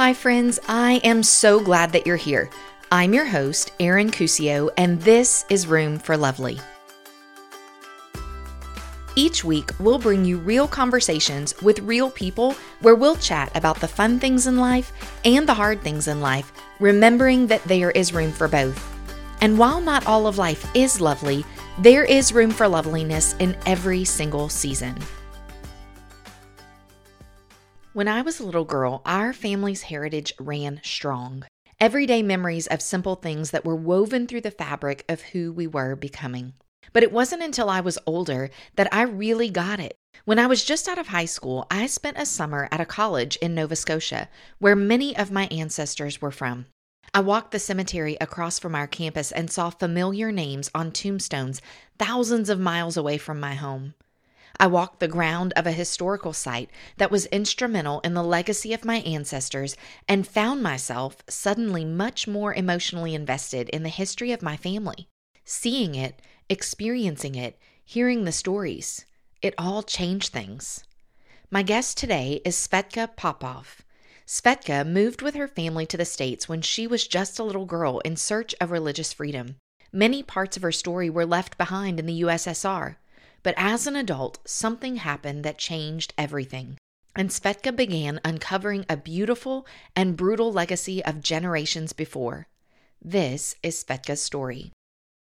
Hi, friends. I am so glad that you're here. I'm your host, Erin Cusio, and this is Room for Lovely. Each week, we'll bring you real conversations with real people where we'll chat about the fun things in life and the hard things in life, remembering that there is room for both. And while not all of life is lovely, there is room for loveliness in every single season. When I was a little girl, our family's heritage ran strong. Everyday memories of simple things that were woven through the fabric of who we were becoming. But it wasn't until I was older that I really got it. When I was just out of high school, I spent a summer at a college in Nova Scotia, where many of my ancestors were from. I walked the cemetery across from our campus and saw familiar names on tombstones thousands of miles away from my home. I walked the ground of a historical site that was instrumental in the legacy of my ancestors and found myself suddenly much more emotionally invested in the history of my family. Seeing it, experiencing it, hearing the stories, it all changed things. My guest today is Svetka Popov. Svetka moved with her family to the States when she was just a little girl in search of religious freedom. Many parts of her story were left behind in the USSR. But as an adult, something happened that changed everything. And Svetka began uncovering a beautiful and brutal legacy of generations before. This is Svetka's story.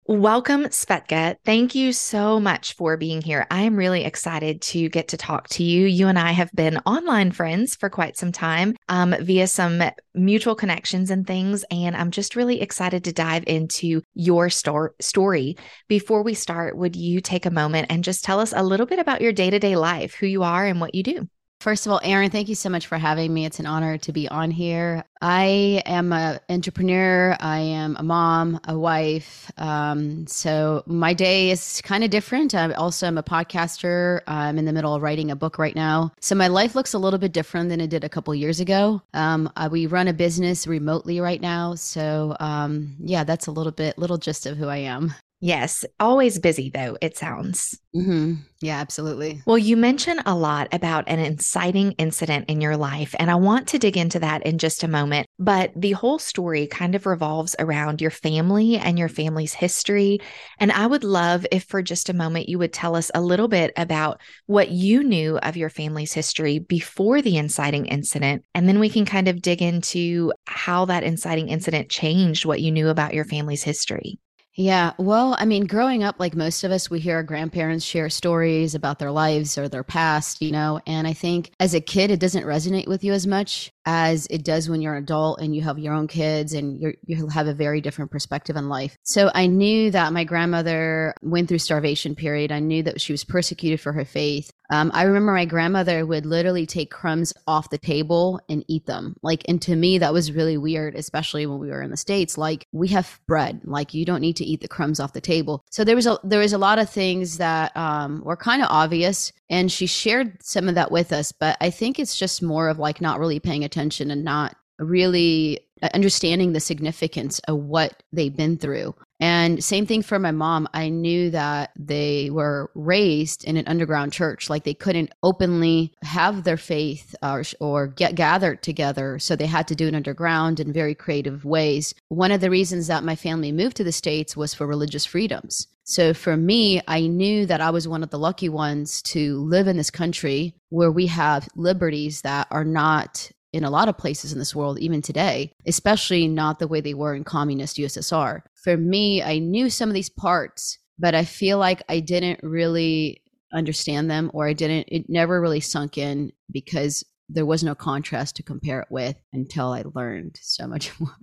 Welcome, Svetka. Thank you so much for being here. I am really excited to get to talk to you. You and I have been online friends for quite some time um, via some mutual connections and things. And I'm just really excited to dive into your stor- story. Before we start, would you take a moment and just tell us a little bit about your day to day life, who you are, and what you do? First of all, Erin, thank you so much for having me. It's an honor to be on here. I am an entrepreneur. I am a mom, a wife. Um, so my day is kind of different. I also am a podcaster. I'm in the middle of writing a book right now. So my life looks a little bit different than it did a couple years ago. Um, uh, we run a business remotely right now. So um, yeah, that's a little bit, little gist of who I am. Yes, always busy though, it sounds. Mm-hmm. Yeah, absolutely. Well, you mentioned a lot about an inciting incident in your life, and I want to dig into that in just a moment. But the whole story kind of revolves around your family and your family's history. And I would love if for just a moment you would tell us a little bit about what you knew of your family's history before the inciting incident. And then we can kind of dig into how that inciting incident changed what you knew about your family's history. Yeah. Well, I mean, growing up, like most of us, we hear our grandparents share stories about their lives or their past, you know, and I think as a kid, it doesn't resonate with you as much as it does when you're an adult and you have your own kids and you you have a very different perspective on life. So I knew that my grandmother went through starvation period. I knew that she was persecuted for her faith. Um, I remember my grandmother would literally take crumbs off the table and eat them. Like, and to me, that was really weird, especially when we were in the states. Like, we have bread. Like, you don't need to eat the crumbs off the table. So there was a there was a lot of things that um, were kind of obvious, and she shared some of that with us. But I think it's just more of like not really paying attention and not really uh, understanding the significance of what they've been through. And same thing for my mom. I knew that they were raised in an underground church, like they couldn't openly have their faith uh, or, or get gathered together. So they had to do it underground in very creative ways. One of the reasons that my family moved to the States was for religious freedoms. So for me, I knew that I was one of the lucky ones to live in this country where we have liberties that are not in a lot of places in this world, even today, especially not the way they were in communist USSR. For me, I knew some of these parts, but I feel like I didn't really understand them or I didn't, it never really sunk in because there was no contrast to compare it with until I learned so much more.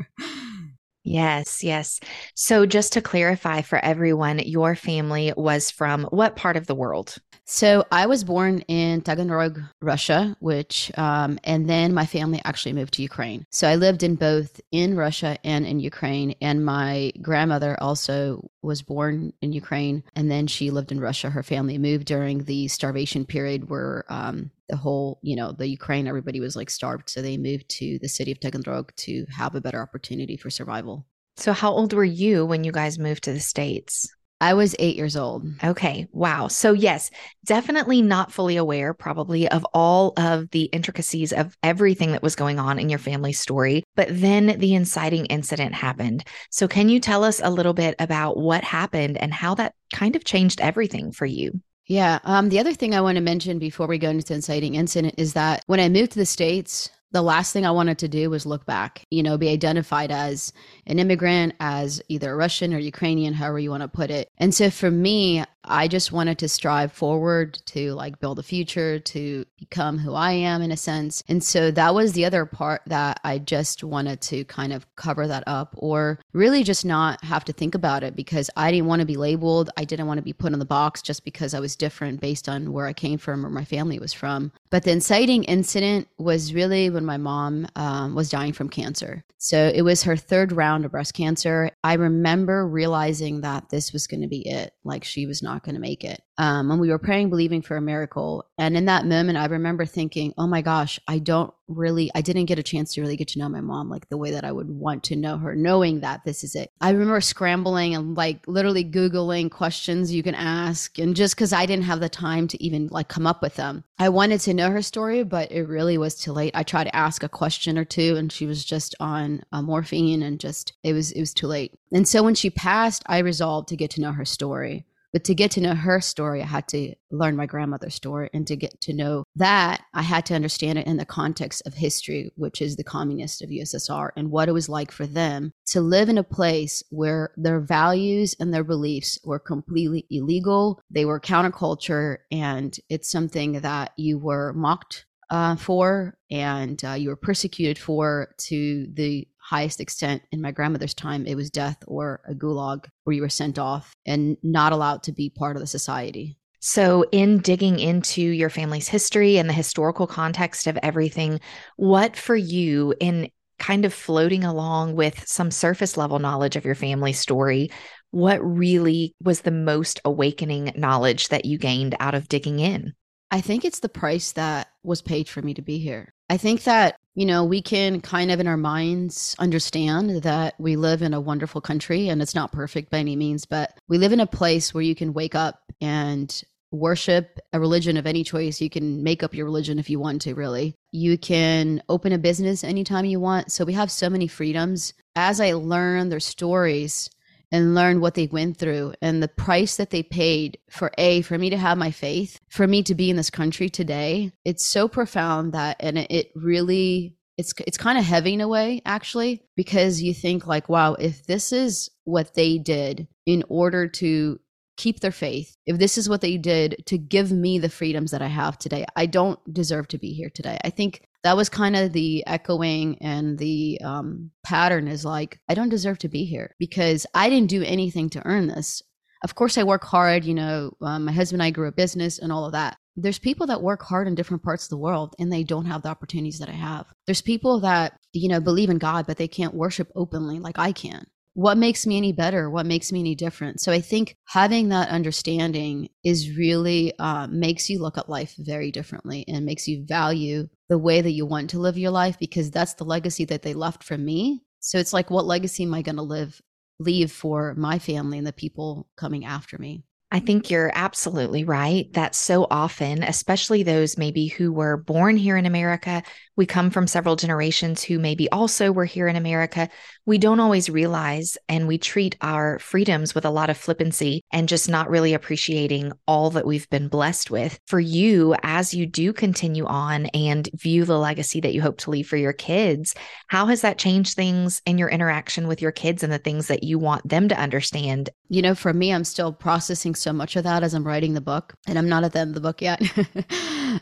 Yes, yes. So, just to clarify for everyone, your family was from what part of the world? So, I was born in Taganrog, Russia, which, um, and then my family actually moved to Ukraine. So, I lived in both in Russia and in Ukraine. And my grandmother also was born in Ukraine, and then she lived in Russia. Her family moved during the starvation period where um, the whole, you know, the Ukraine, everybody was like starved. So they moved to the city of Taganrog to have a better opportunity for survival. So, how old were you when you guys moved to the States? I was eight years old. Okay. Wow. So, yes, definitely not fully aware, probably, of all of the intricacies of everything that was going on in your family story. But then the inciting incident happened. So, can you tell us a little bit about what happened and how that kind of changed everything for you? Yeah. Um, the other thing I want to mention before we go into the inciting incident is that when I moved to the States, the last thing I wanted to do was look back, you know, be identified as an immigrant, as either Russian or Ukrainian, however you want to put it. And so for me, I just wanted to strive forward to like build a future, to become who I am in a sense. And so that was the other part that I just wanted to kind of cover that up or really just not have to think about it because I didn't want to be labeled. I didn't want to be put in the box just because I was different based on where I came from or my family was from. But the inciting incident was really when my mom um, was dying from cancer. So it was her third round of breast cancer. I remember realizing that this was going to be it. Like she was not going to make it. Um, and we were praying, believing for a miracle. And in that moment, I remember thinking, oh my gosh, I don't really, I didn't get a chance to really get to know my mom like the way that I would want to know her, knowing that this is it. I remember scrambling and like literally Googling questions you can ask. And just because I didn't have the time to even like come up with them, I wanted to know her story, but it really was too late. I tried to ask a question or two and she was just on uh, morphine and just, it was, it was too late. And so when she passed, I resolved to get to know her story. But to get to know her story, I had to learn my grandmother's story. And to get to know that, I had to understand it in the context of history, which is the communists of USSR and what it was like for them to live in a place where their values and their beliefs were completely illegal. They were counterculture. And it's something that you were mocked uh, for and uh, you were persecuted for to the highest extent in my grandmother's time, it was death or a gulag where you were sent off and not allowed to be part of the society. So, in digging into your family's history and the historical context of everything, what for you, in kind of floating along with some surface level knowledge of your family story, what really was the most awakening knowledge that you gained out of digging in? I think it's the price that was paid for me to be here. I think that you know, we can kind of in our minds understand that we live in a wonderful country and it's not perfect by any means, but we live in a place where you can wake up and worship a religion of any choice. You can make up your religion if you want to, really. You can open a business anytime you want. So we have so many freedoms. As I learn their stories, and learn what they went through and the price that they paid for a for me to have my faith for me to be in this country today it's so profound that and it really it's it's kind of heavy in a way actually because you think like wow if this is what they did in order to keep their faith if this is what they did to give me the freedoms that i have today i don't deserve to be here today. I think that was kind of the echoing and the um, pattern is like i don't deserve to be here because i didn't do anything to earn this of course i work hard you know um, my husband and i grew a business and all of that. There's people that work hard in different parts of the world and they don't have the opportunities that i have. There's people that you know believe in god but they can't worship openly like i can. What makes me any better? What makes me any different? So i think having that understanding is really uh, makes you look at life very differently and makes you value the way that you want to live your life because that's the legacy that they left from me. So it's like what legacy am i going to live leave for my family and the people coming after me I think you're absolutely right that so often, especially those maybe who were born here in America, we come from several generations who maybe also were here in America, we don't always realize and we treat our freedoms with a lot of flippancy and just not really appreciating all that we've been blessed with. For you, as you do continue on and view the legacy that you hope to leave for your kids, how has that changed things in your interaction with your kids and the things that you want them to understand? You know, for me, I'm still processing so much of that as I'm writing the book, and I'm not at the end of the book yet.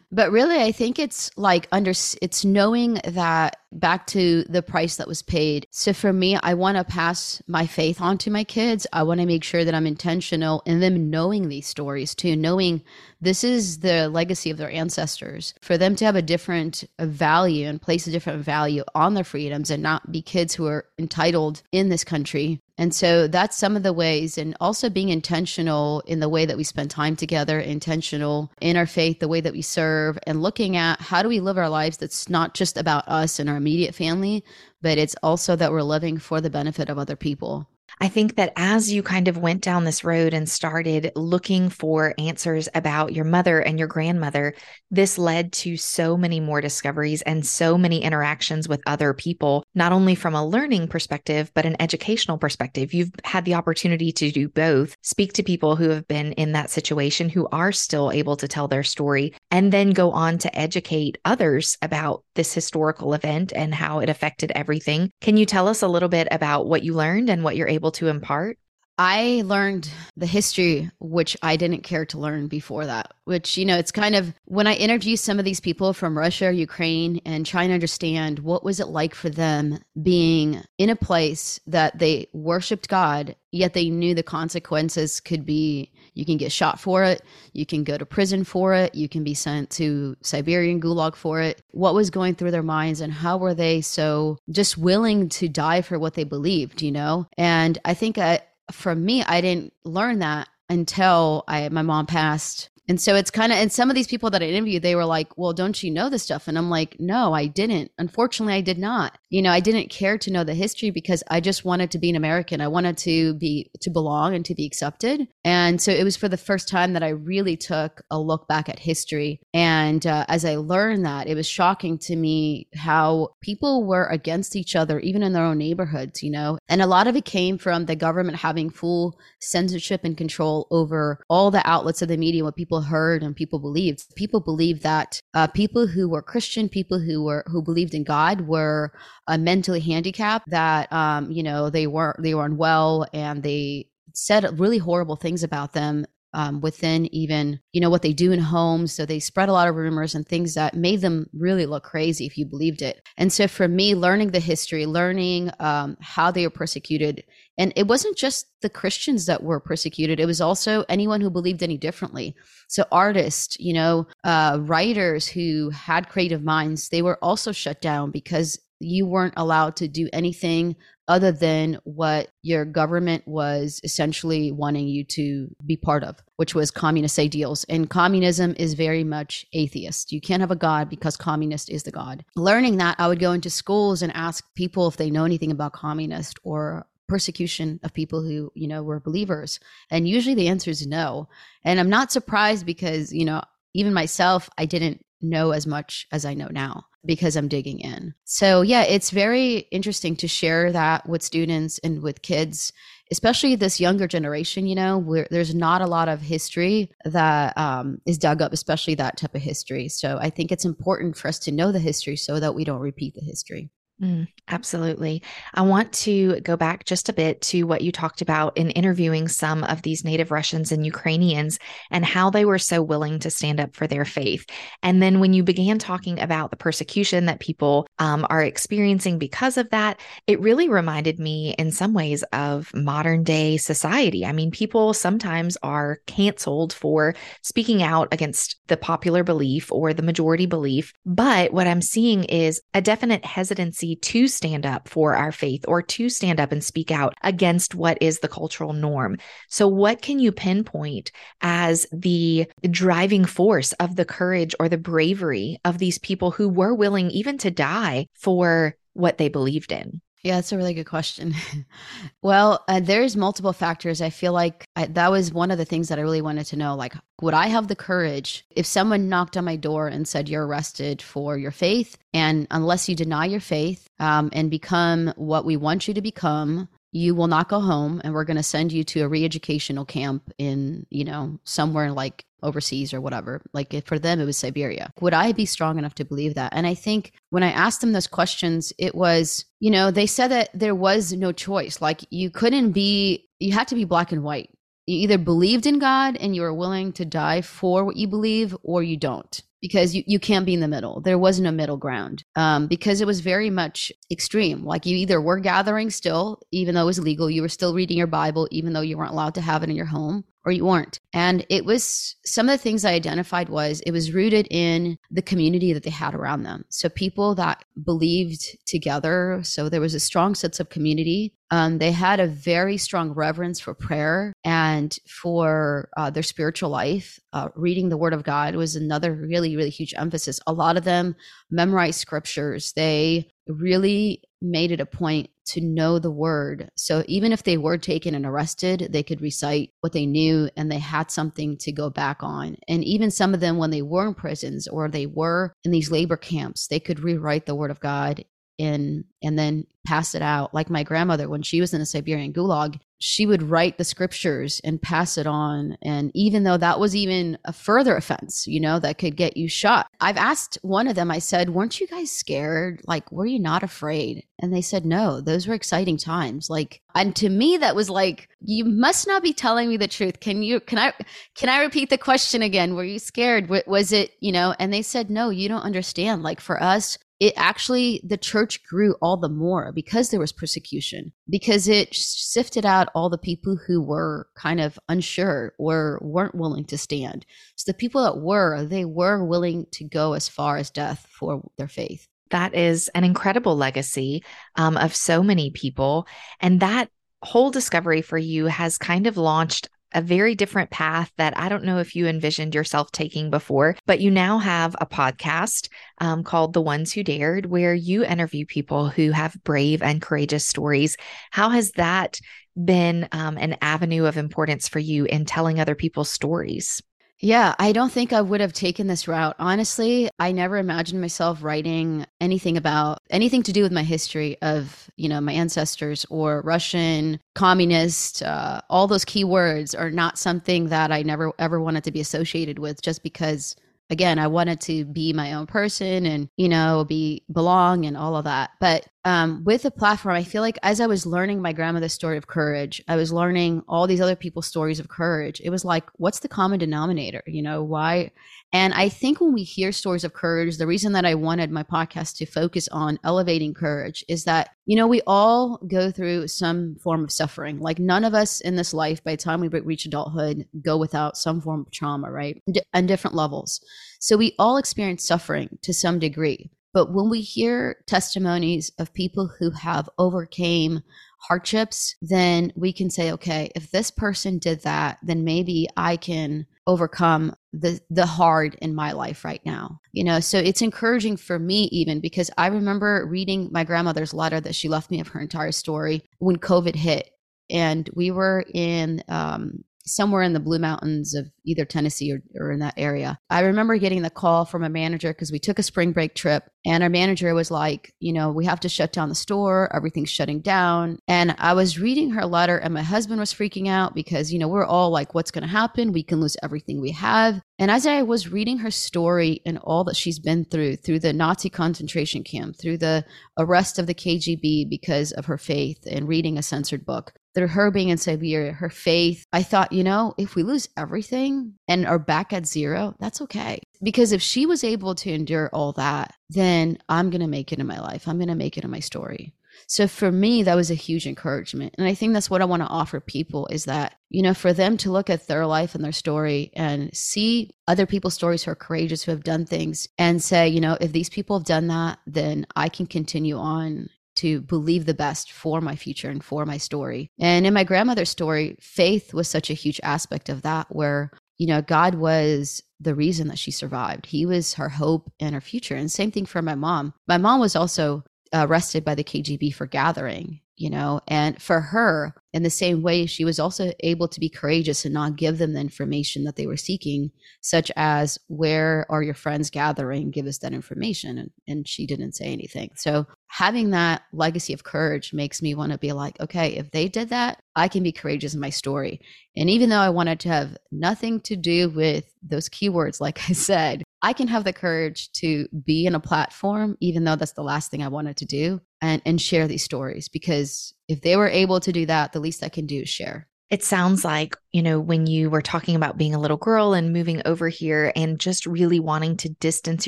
but really, I think it's like under it's knowing that back to the price that was paid. So for me, I want to pass my faith on to my kids. I want to make sure that I'm intentional in them knowing these stories too, knowing this is the legacy of their ancestors. For them to have a different value and place a different value on their freedoms and not be kids who are entitled in this country and so that's some of the ways, and also being intentional in the way that we spend time together, intentional in our faith, the way that we serve, and looking at how do we live our lives that's not just about us and our immediate family, but it's also that we're living for the benefit of other people. I think that as you kind of went down this road and started looking for answers about your mother and your grandmother, this led to so many more discoveries and so many interactions with other people, not only from a learning perspective, but an educational perspective. You've had the opportunity to do both, speak to people who have been in that situation who are still able to tell their story, and then go on to educate others about this historical event and how it affected everything. Can you tell us a little bit about what you learned and what you're able to impart? I learned the history, which I didn't care to learn before that. Which, you know, it's kind of when I interview some of these people from Russia, or Ukraine, and trying to understand what was it like for them being in a place that they worshiped God, yet they knew the consequences could be you can get shot for it, you can go to prison for it, you can be sent to Siberian gulag for it. What was going through their minds and how were they so just willing to die for what they believed, you know? And I think I, for me, I didn't learn that until I my mom passed and so it's kind of, and some of these people that I interviewed, they were like, well, don't you know this stuff? And I'm like, no, I didn't. Unfortunately, I did not. You know, I didn't care to know the history because I just wanted to be an American. I wanted to be, to belong and to be accepted. And so it was for the first time that I really took a look back at history. And uh, as I learned that, it was shocking to me how people were against each other, even in their own neighborhoods, you know? And a lot of it came from the government having full censorship and control over all the outlets of the media, what people heard and people believed. People believed that uh, people who were Christian, people who were who believed in God, were uh, mentally handicapped. That um, you know they were they were unwell and they said really horrible things about them um, within even you know what they do in homes so they spread a lot of rumors and things that made them really look crazy if you believed it and so for me learning the history learning um, how they were persecuted and it wasn't just the christians that were persecuted it was also anyone who believed any differently so artists you know uh, writers who had creative minds they were also shut down because you weren't allowed to do anything other than what your government was essentially wanting you to be part of, which was communist ideals. And communism is very much atheist. You can't have a God because communist is the God. Learning that, I would go into schools and ask people if they know anything about communist or persecution of people who you know were believers and usually the answer is no and i'm not surprised because you know even myself i didn't know as much as i know now because I'm digging in. So, yeah, it's very interesting to share that with students and with kids, especially this younger generation, you know, where there's not a lot of history that um, is dug up, especially that type of history. So, I think it's important for us to know the history so that we don't repeat the history. Mm, absolutely. I want to go back just a bit to what you talked about in interviewing some of these native Russians and Ukrainians and how they were so willing to stand up for their faith. And then when you began talking about the persecution that people um, are experiencing because of that, it really reminded me in some ways of modern day society. I mean, people sometimes are canceled for speaking out against the popular belief or the majority belief. But what I'm seeing is a definite hesitancy to stand up for our faith or to stand up and speak out against what is the cultural norm. So, what can you pinpoint as the driving force of the courage or the bravery of these people who were willing even to die for what they believed in? Yeah, that's a really good question. well, uh, there's multiple factors. I feel like I, that was one of the things that I really wanted to know. Like, would I have the courage if someone knocked on my door and said, You're arrested for your faith? And unless you deny your faith um, and become what we want you to become, you will not go home and we're going to send you to a re-educational camp in you know somewhere like overseas or whatever. Like for them it was siberia. Would i be strong enough to believe that? And i think when i asked them those questions it was you know they said that there was no choice. Like you couldn't be you had to be black and white. You either believed in god and you were willing to die for what you believe or you don't because you, you can't be in the middle. There wasn't a middle ground um, because it was very much extreme. Like you either were gathering still, even though it was legal, you were still reading your Bible, even though you weren't allowed to have it in your home, or you weren't. And it was some of the things I identified was it was rooted in the community that they had around them. So people that believed together. So there was a strong sense of community. Um, they had a very strong reverence for prayer and for uh, their spiritual life. Uh, reading the Word of God was another really, really huge emphasis. A lot of them memorized scriptures. They really made it a point to know the word. So even if they were taken and arrested, they could recite what they knew and they had something to go back on. And even some of them, when they were in prisons or they were in these labor camps, they could rewrite the word of God in and then pass it out. Like my grandmother, when she was in the Siberian gulag, she would write the scriptures and pass it on. And even though that was even a further offense, you know, that could get you shot. I've asked one of them, I said, weren't you guys scared? Like, were you not afraid? And they said, no, those were exciting times. Like, and to me, that was like, you must not be telling me the truth. Can you, can I, can I repeat the question again? Were you scared? Was it, you know, and they said, no, you don't understand. Like for us, it actually the church grew all the more because there was persecution because it sifted out all the people who were kind of unsure or weren't willing to stand. So the people that were they were willing to go as far as death for their faith. That is an incredible legacy um, of so many people and that whole discovery for you has kind of launched a very different path that I don't know if you envisioned yourself taking before, but you now have a podcast um, called The Ones Who Dared, where you interview people who have brave and courageous stories. How has that been um, an avenue of importance for you in telling other people's stories? Yeah, I don't think I would have taken this route. Honestly, I never imagined myself writing anything about anything to do with my history of, you know, my ancestors or Russian, communist, uh, all those keywords are not something that I never ever wanted to be associated with just because again i wanted to be my own person and you know be belong and all of that but um, with the platform i feel like as i was learning my grandmother's story of courage i was learning all these other people's stories of courage it was like what's the common denominator you know why and I think when we hear stories of courage, the reason that I wanted my podcast to focus on elevating courage is that, you know, we all go through some form of suffering. Like none of us in this life, by the time we reach adulthood, go without some form of trauma, right? D- on different levels. So we all experience suffering to some degree. But when we hear testimonies of people who have overcame hardships, then we can say, okay, if this person did that, then maybe I can overcome the the hard in my life right now. You know so it's encouraging for me even because i remember reading my grandmother's letter that she left me of her entire story when covid hit. And we were in um, somewhere in the Blue Mountains of either Tennessee or, or in that area. I remember getting the call from a manager because we took a spring break trip and our manager was like, you know, we have to shut down the store. Everything's shutting down. And I was reading her letter and my husband was freaking out because, you know, we're all like, what's going to happen? We can lose everything we have. And as I was reading her story and all that she's been through, through the Nazi concentration camp, through the arrest of the KGB because of her faith and reading a censored book, through her being in Siberia, her faith, I thought, you know, if we lose everything and are back at zero, that's okay. Because if she was able to endure all that, then I'm going to make it in my life. I'm going to make it in my story. So for me, that was a huge encouragement. And I think that's what I want to offer people is that, you know, for them to look at their life and their story and see other people's stories who are courageous, who have done things and say, you know, if these people have done that, then I can continue on to believe the best for my future and for my story. And in my grandmother's story, faith was such a huge aspect of that, where, you know, God was the reason that she survived. He was her hope and her future. And same thing for my mom. My mom was also uh, arrested by the KGB for gathering, you know, and for her, in the same way, she was also able to be courageous and not give them the information that they were seeking, such as, Where are your friends gathering? Give us that information. And, and she didn't say anything. So having that legacy of courage makes me want to be like, okay, if they did that, I can be courageous in my story. And even though I wanted to have nothing to do with those keywords, like I said, I can have the courage to be in a platform, even though that's the last thing I wanted to do, and, and share these stories. Because if they were able to do that, the least I can do is share. It sounds like, you know, when you were talking about being a little girl and moving over here and just really wanting to distance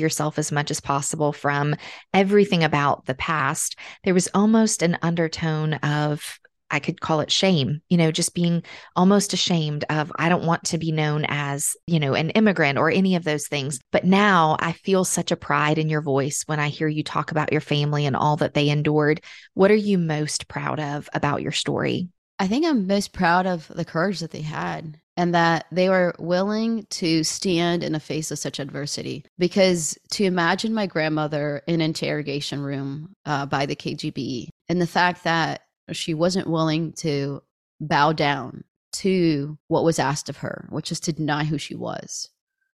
yourself as much as possible from everything about the past, there was almost an undertone of I could call it shame, you know, just being almost ashamed of, I don't want to be known as, you know, an immigrant or any of those things. But now I feel such a pride in your voice when I hear you talk about your family and all that they endured. What are you most proud of about your story? I think I'm most proud of the courage that they had. and that they were willing to stand in the face of such adversity. Because to imagine my grandmother in an interrogation room uh, by the KGB and the fact that she wasn't willing to bow down to what was asked of her, which is to deny who she was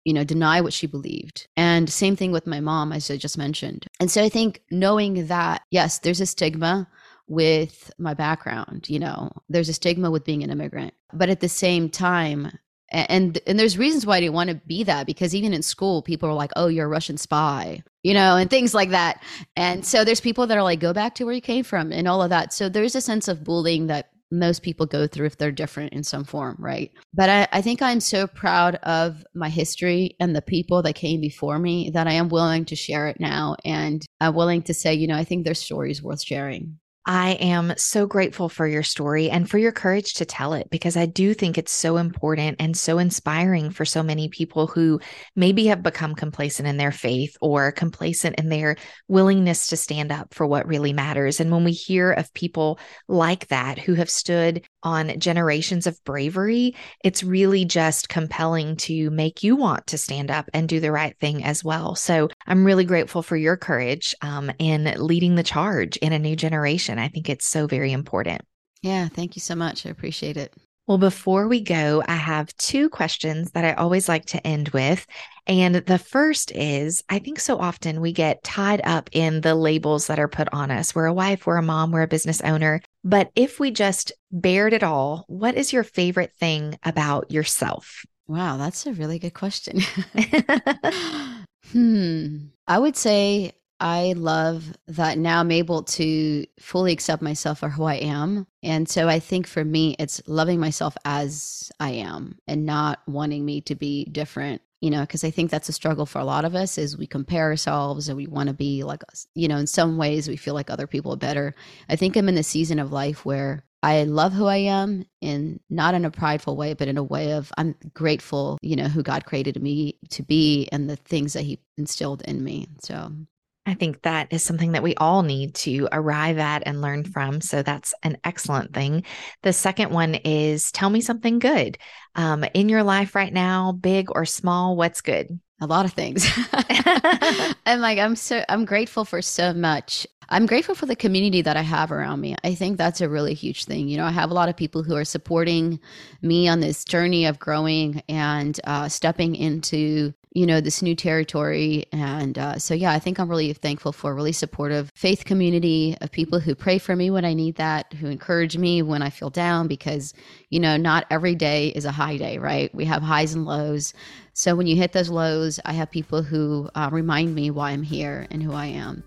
you know, deny what she believed. And same thing with my mom, as I just mentioned. And so I think knowing that, yes, there's a stigma with my background, you know, there's a stigma with being an immigrant. But at the same time, and and there's reasons why I didn't want to be that because even in school people were like oh you're a russian spy you know and things like that and so there's people that are like go back to where you came from and all of that so there's a sense of bullying that most people go through if they're different in some form, right? But I, I, think I'm so proud of my history and the people that came before me that I am willing to share it now. And I'm willing to say, you know, I think their story is worth sharing. I am so grateful for your story and for your courage to tell it because I do think it's so important and so inspiring for so many people who maybe have become complacent in their faith or complacent in their willingness to stand up for what really matters. And when we hear of people like that who have stood on generations of bravery, it's really just compelling to make you want to stand up and do the right thing as well. So I'm really grateful for your courage um, in leading the charge in a new generation. I think it's so very important. Yeah, thank you so much. I appreciate it. Well, before we go, I have two questions that I always like to end with. And the first is I think so often we get tied up in the labels that are put on us. We're a wife, we're a mom, we're a business owner. But if we just bared it all, what is your favorite thing about yourself? Wow, that's a really good question. hmm. I would say I love that now I'm able to fully accept myself for who I am. And so I think for me, it's loving myself as I am and not wanting me to be different you know because i think that's a struggle for a lot of us is we compare ourselves and we want to be like us you know in some ways we feel like other people are better. I think i'm in the season of life where i love who i am in not in a prideful way but in a way of i'm grateful you know who god created me to be and the things that he instilled in me so I think that is something that we all need to arrive at and learn from. So that's an excellent thing. The second one is tell me something good um, in your life right now, big or small. What's good? A lot of things. I'm like, I'm so, I'm grateful for so much. I'm grateful for the community that I have around me. I think that's a really huge thing. You know, I have a lot of people who are supporting me on this journey of growing and uh, stepping into you know this new territory. And uh, so yeah i think i'm really thankful for a really supportive faith community of people who pray for me when i need that who encourage me when i feel down because you know not every day is a high day right? We have highs and lows. So when you hit those lows i have people who uh, remind me why i'm here and who i am.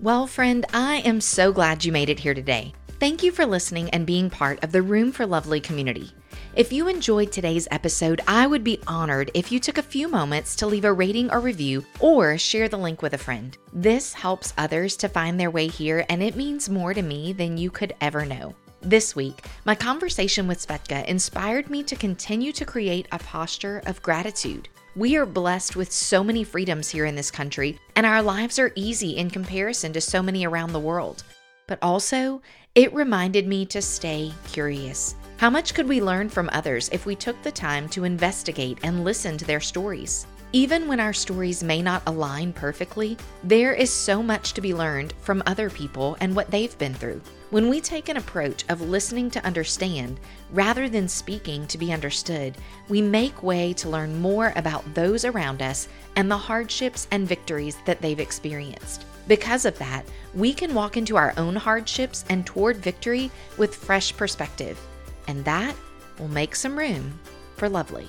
Well friend i am so glad you made it here today. Thank you for listening and being part of the room for lovely community if you enjoyed today's episode, I would be honored if you took a few moments to leave a rating or review or share the link with a friend. This helps others to find their way here, and it means more to me than you could ever know. This week, my conversation with Svetka inspired me to continue to create a posture of gratitude. We are blessed with so many freedoms here in this country, and our lives are easy in comparison to so many around the world. But also, it reminded me to stay curious. How much could we learn from others if we took the time to investigate and listen to their stories? Even when our stories may not align perfectly, there is so much to be learned from other people and what they've been through. When we take an approach of listening to understand rather than speaking to be understood, we make way to learn more about those around us and the hardships and victories that they've experienced. Because of that, we can walk into our own hardships and toward victory with fresh perspective and that will make some room for lovely.